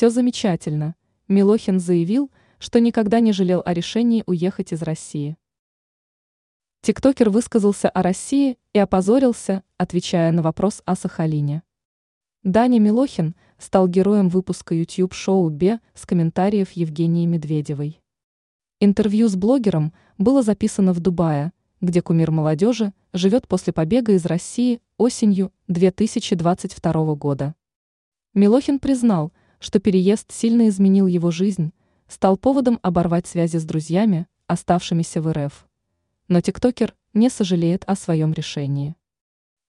все замечательно. Милохин заявил, что никогда не жалел о решении уехать из России. Тиктокер высказался о России и опозорился, отвечая на вопрос о Сахалине. Даня Милохин стал героем выпуска YouTube-шоу «Бе» с комментариев Евгении Медведевой. Интервью с блогером было записано в Дубае, где кумир молодежи живет после побега из России осенью 2022 года. Милохин признал, что переезд сильно изменил его жизнь, стал поводом оборвать связи с друзьями, оставшимися в РФ. Но тиктокер не сожалеет о своем решении.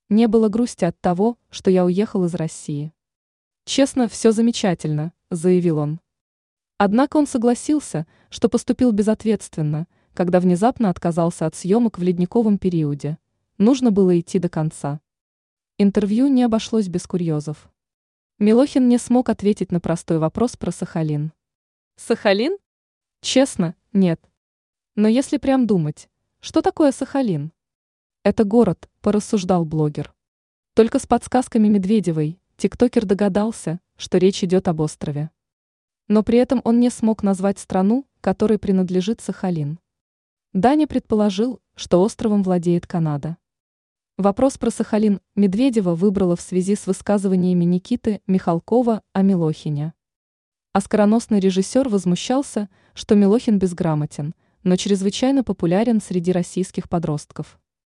Не было грусти от того, что я уехал из России. Честно, все замечательно, заявил он. Однако он согласился, что поступил безответственно, когда внезапно отказался от съемок в ледниковом периоде. Нужно было идти до конца. Интервью не обошлось без курьезов. Милохин не смог ответить на простой вопрос про Сахалин. Сахалин? Честно, нет. Но если прям думать, что такое Сахалин? Это город, порассуждал блогер. Только с подсказками Медведевой тиктокер догадался, что речь идет об острове. Но при этом он не смог назвать страну, которой принадлежит Сахалин. Даня предположил, что островом владеет Канада. Вопрос про Сахалин Медведева выбрала в связи с высказываниями Никиты Михалкова о Милохине. Скороносный режиссер возмущался, что Милохин безграмотен, но чрезвычайно популярен среди российских подростков.